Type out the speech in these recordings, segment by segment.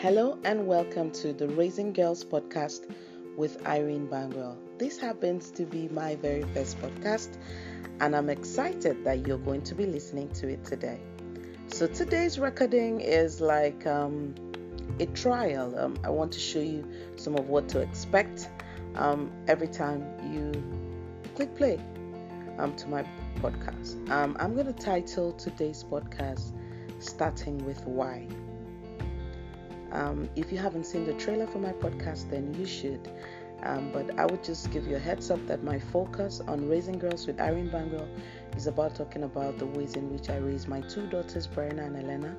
Hello and welcome to the Raising Girls podcast with Irene Bangwell. This happens to be my very first podcast, and I'm excited that you're going to be listening to it today. So, today's recording is like um, a trial. Um, I want to show you some of what to expect um, every time you click play um, to my podcast. Um, I'm going to title today's podcast Starting with Why. Um, if you haven't seen the trailer for my podcast, then you should. Um, but I would just give you a heads up that my focus on raising girls with Irene Bangwell is about talking about the ways in which I raise my two daughters, Brianna and Elena,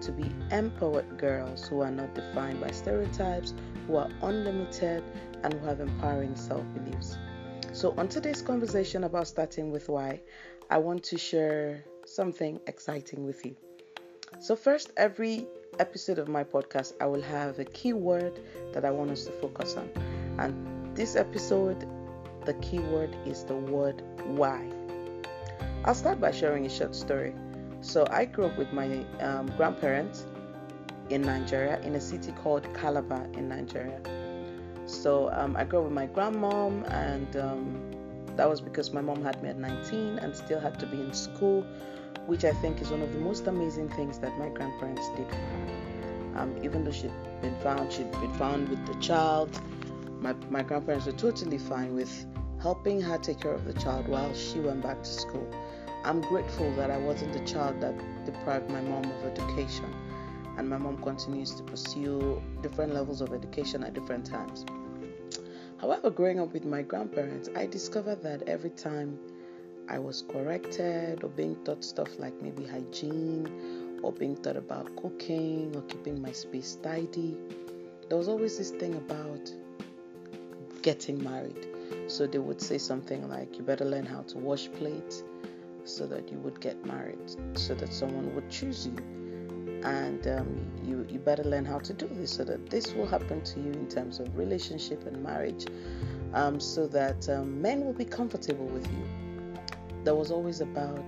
to be empowered girls who are not defined by stereotypes, who are unlimited, and who have empowering self beliefs. So, on today's conversation about starting with why, I want to share something exciting with you. So, first, every episode of my podcast, I will have a keyword that I want us to focus on. And this episode, the keyword is the word why. I'll start by sharing a short story. So, I grew up with my um, grandparents in Nigeria, in a city called Calabar in Nigeria. So, um, I grew up with my grandmom, and um, that was because my mom had me at 19 and still had to be in school which I think is one of the most amazing things that my grandparents did for her. Um, even though she'd been found, she'd been found with the child. My, my grandparents were totally fine with helping her take care of the child while she went back to school. I'm grateful that I wasn't the child that deprived my mom of education, and my mom continues to pursue different levels of education at different times. However, growing up with my grandparents, I discovered that every time I was corrected or being taught stuff like maybe hygiene or being taught about cooking or keeping my space tidy. There was always this thing about getting married. So they would say something like, You better learn how to wash plates so that you would get married, so that someone would choose you. And um, you, you better learn how to do this so that this will happen to you in terms of relationship and marriage, um, so that um, men will be comfortable with you that was always about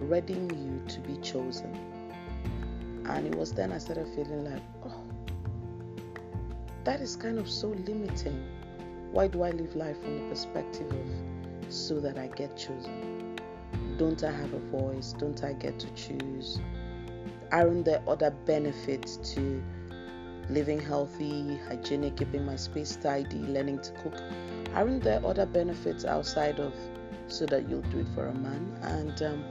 readying you to be chosen. And it was then I started feeling like, oh, that is kind of so limiting. Why do I live life from the perspective of so that I get chosen? Don't I have a voice? Don't I get to choose? Aren't there other benefits to living healthy, hygienic, keeping my space tidy, learning to cook? Aren't there other benefits outside of so that you'll do it for a man. And um,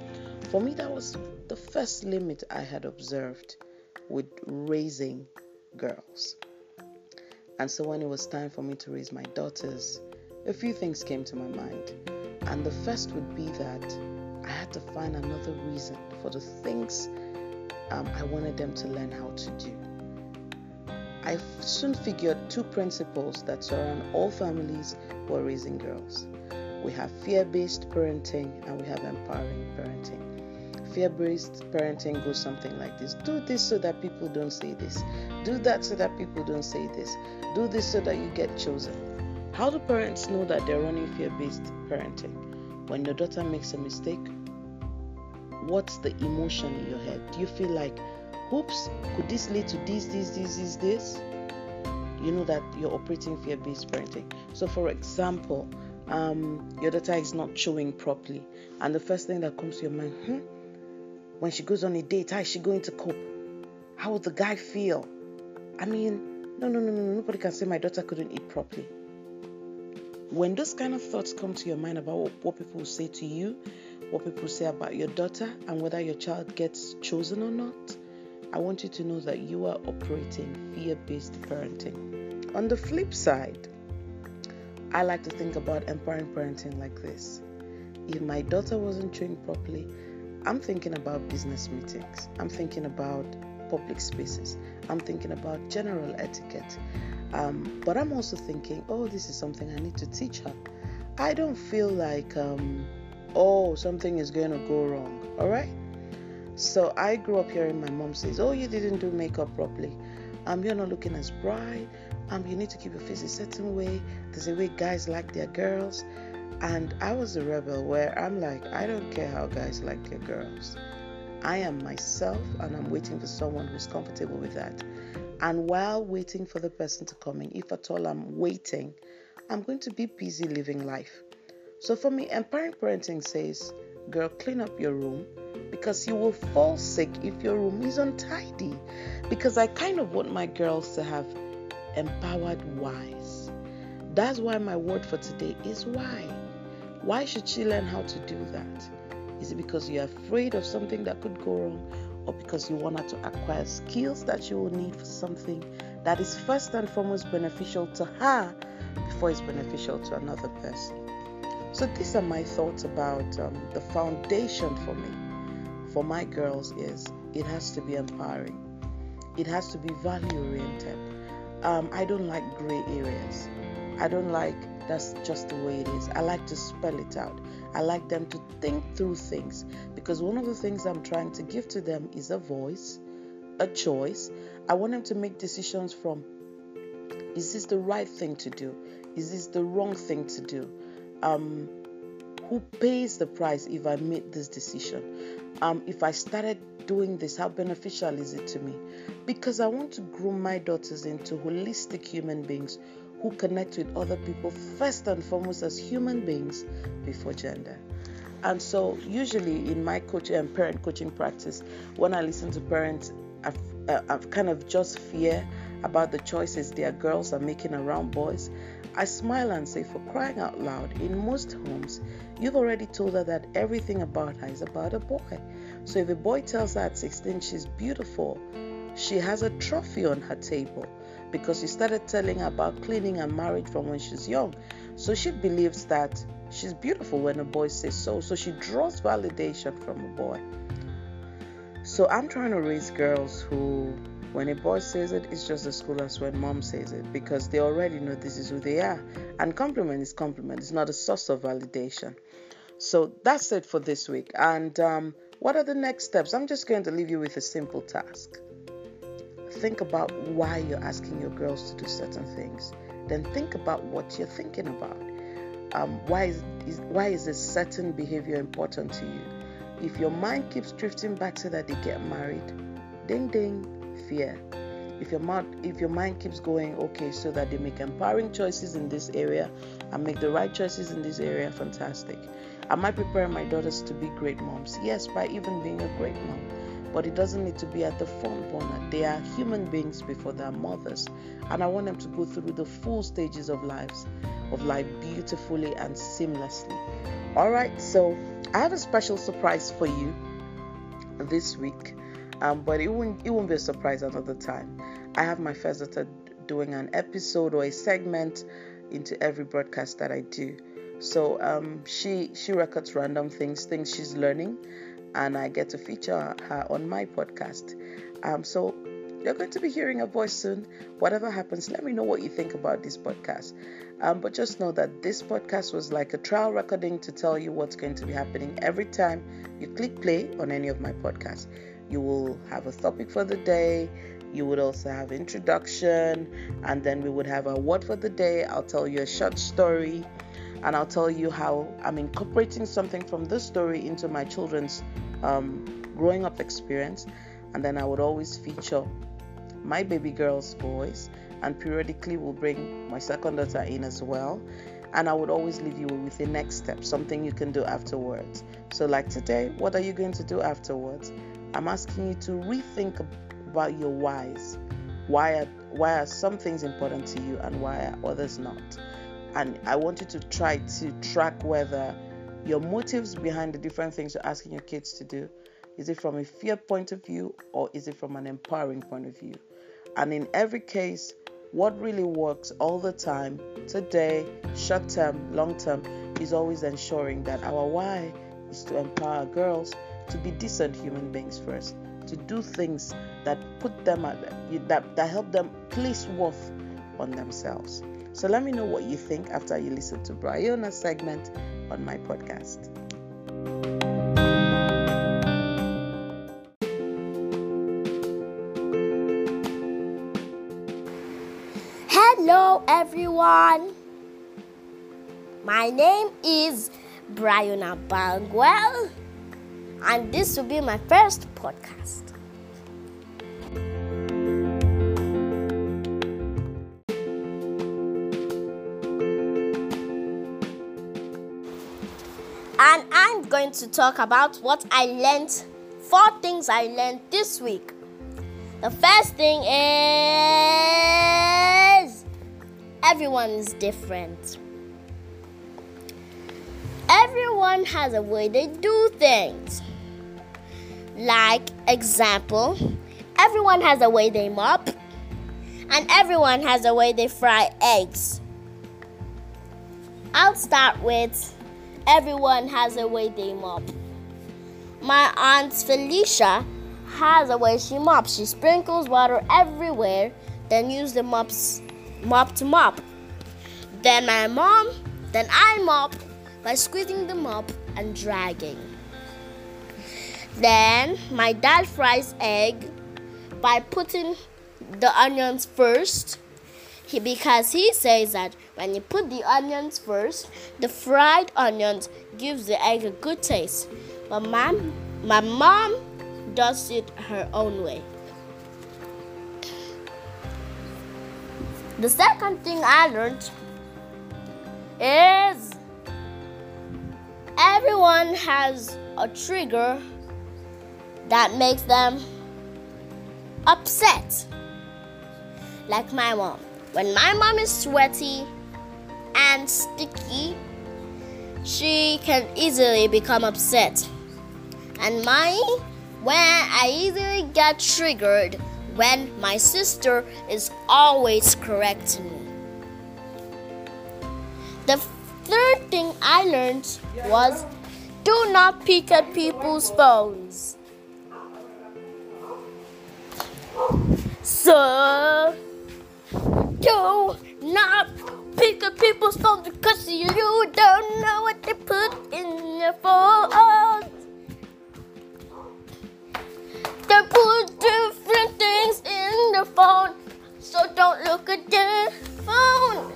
for me, that was the first limit I had observed with raising girls. And so when it was time for me to raise my daughters, a few things came to my mind. And the first would be that I had to find another reason for the things um, I wanted them to learn how to do. I soon figured two principles that surround all families who are raising girls we have fear based parenting and we have empowering parenting. Fear based parenting goes something like this do this so that people don't say this, do that so that people don't say this, do this so that you get chosen. How do parents know that they're running fear based parenting? When your daughter makes a mistake, what's the emotion in your head? Do you feel like, oops, could this lead to this, this, this, this, this? You know that you're operating fear based parenting. So, for example, um, your daughter is not chewing properly, and the first thing that comes to your mind, hmm, when she goes on a date, how is she going to cope? How will the guy feel? I mean, no, no, no, no, nobody can say my daughter couldn't eat properly. When those kind of thoughts come to your mind about what people say to you, what people say about your daughter, and whether your child gets chosen or not, I want you to know that you are operating fear based parenting. On the flip side, I like to think about empowering parenting like this. If my daughter wasn't trained properly, I'm thinking about business meetings. I'm thinking about public spaces. I'm thinking about general etiquette. Um, but I'm also thinking, oh, this is something I need to teach her. I don't feel like, um, oh, something is going to go wrong. All right. So I grew up hearing my mom says, oh, you didn't do makeup properly. Um, you're not looking as bright um, you need to keep your face a certain way. There's a way guys like their girls. And I was a rebel where I'm like, I don't care how guys like their girls. I am myself and I'm waiting for someone who's comfortable with that. And while waiting for the person to come in, if at all I'm waiting, I'm going to be busy living life. So for me, empowering parenting says, girl, clean up your room because you will fall sick if your room is untidy. Because I kind of want my girls to have empowered whys. That's why my word for today is why. Why should she learn how to do that? Is it because you're afraid of something that could go wrong? Or because you want her to acquire skills that you will need for something that is first and foremost beneficial to her before it's beneficial to another person? So, these are my thoughts about um, the foundation for me, for my girls, is it has to be empowering, it has to be value oriented. Um, I don't like gray areas. I don't like that's just the way it is. I like to spell it out. I like them to think through things because one of the things I'm trying to give to them is a voice, a choice. I want them to make decisions from is this the right thing to do? Is this the wrong thing to do? Um, who pays the price if I make this decision? Um, if I started doing this, how beneficial is it to me? Because I want to groom my daughters into holistic human beings who connect with other people first and foremost as human beings before gender. And so, usually in my coaching and parent coaching practice, when I listen to parents, I've, uh, I've kind of just fear about the choices their girls are making around boys. I smile and say, for crying out loud, in most homes, you've already told her that everything about her is about a boy. So if a boy tells her at 16 she's beautiful, she has a trophy on her table because you started telling her about cleaning and marriage from when she's young. So she believes that she's beautiful when a boy says so. So she draws validation from a boy. So I'm trying to raise girls who, when a boy says it, it's just as cool as when mom says it because they already know this is who they are. And compliment is compliment, it's not a source of validation. So that's it for this week. And um, what are the next steps? I'm just going to leave you with a simple task think about why you're asking your girls to do certain things. Then think about what you're thinking about. Um, why is, is why is a certain behavior important to you? If your mind keeps drifting back to that they get married, ding ding, fear. If your mind if your mind keeps going, okay, so that they make empowering choices in this area and make the right choices in this area, fantastic. Am I preparing my daughters to be great moms? Yes, by even being a great mom but it doesn't need to be at the front burner. They are human beings before their mothers, and I want them to go through the full stages of lives of life beautifully and seamlessly. All right, so I have a special surprise for you this week, um, but it won't it won't be a surprise another time. I have my first daughter doing an episode or a segment into every broadcast that I do. So um, she she records random things, things she's learning and I get to feature her on my podcast. Um, so you're going to be hearing a voice soon. Whatever happens, let me know what you think about this podcast. Um, but just know that this podcast was like a trial recording to tell you what's going to be happening every time you click play on any of my podcasts. You will have a topic for the day. You would also have introduction, and then we would have a word for the day. I'll tell you a short story and I'll tell you how I'm incorporating something from this story into my children's um, growing up experience. And then I would always feature my baby girl's voice, and periodically will bring my second daughter in as well. And I would always leave you with the next step, something you can do afterwards. So, like today, what are you going to do afterwards? I'm asking you to rethink about your whys. Why are, why are some things important to you and why are others not? and I want you to try to track whether your motives behind the different things you're asking your kids to do is it from a fear point of view or is it from an empowering point of view? And in every case, what really works all the time, today, short term, long term, is always ensuring that our why is to empower girls to be decent human beings first, to do things that put them at that, that help them place worth on themselves. So let me know what you think after you listen to Briona's segment on my podcast. Hello, everyone. My name is Briona Bangwell, and this will be my first podcast. And I'm going to talk about what I learned, four things I learned this week. The first thing is everyone is different. Everyone has a way they do things. Like, example, everyone has a way they mop, and everyone has a way they fry eggs. I'll start with everyone has a way they mop. My aunt Felicia has a way she mops. She sprinkles water everywhere, then use the mops mop to mop. Then my mom, then I mop by squeezing them up and dragging. Then my dad fries egg by putting the onions first he, because he says that when you put the onions first, the fried onions gives the egg a good taste. But mom, my mom does it her own way. The second thing I learned is everyone has a trigger that makes them upset. Like my mom. When my mom is sweaty and sticky, she can easily become upset. And my when I easily get triggered when my sister is always correcting me. Third thing I learned was do not peek at people's phones. So do not pick up people's phones because you don't know what they put in your phone. They put different things in the phone, so don't look at their phone.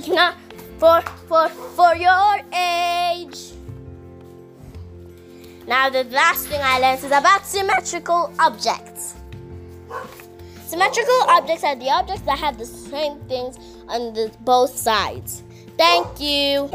Is not for for for your age. Now the last thing I learned is about symmetrical objects. Symmetrical objects are the objects that have the same things on the, both sides. Thank you.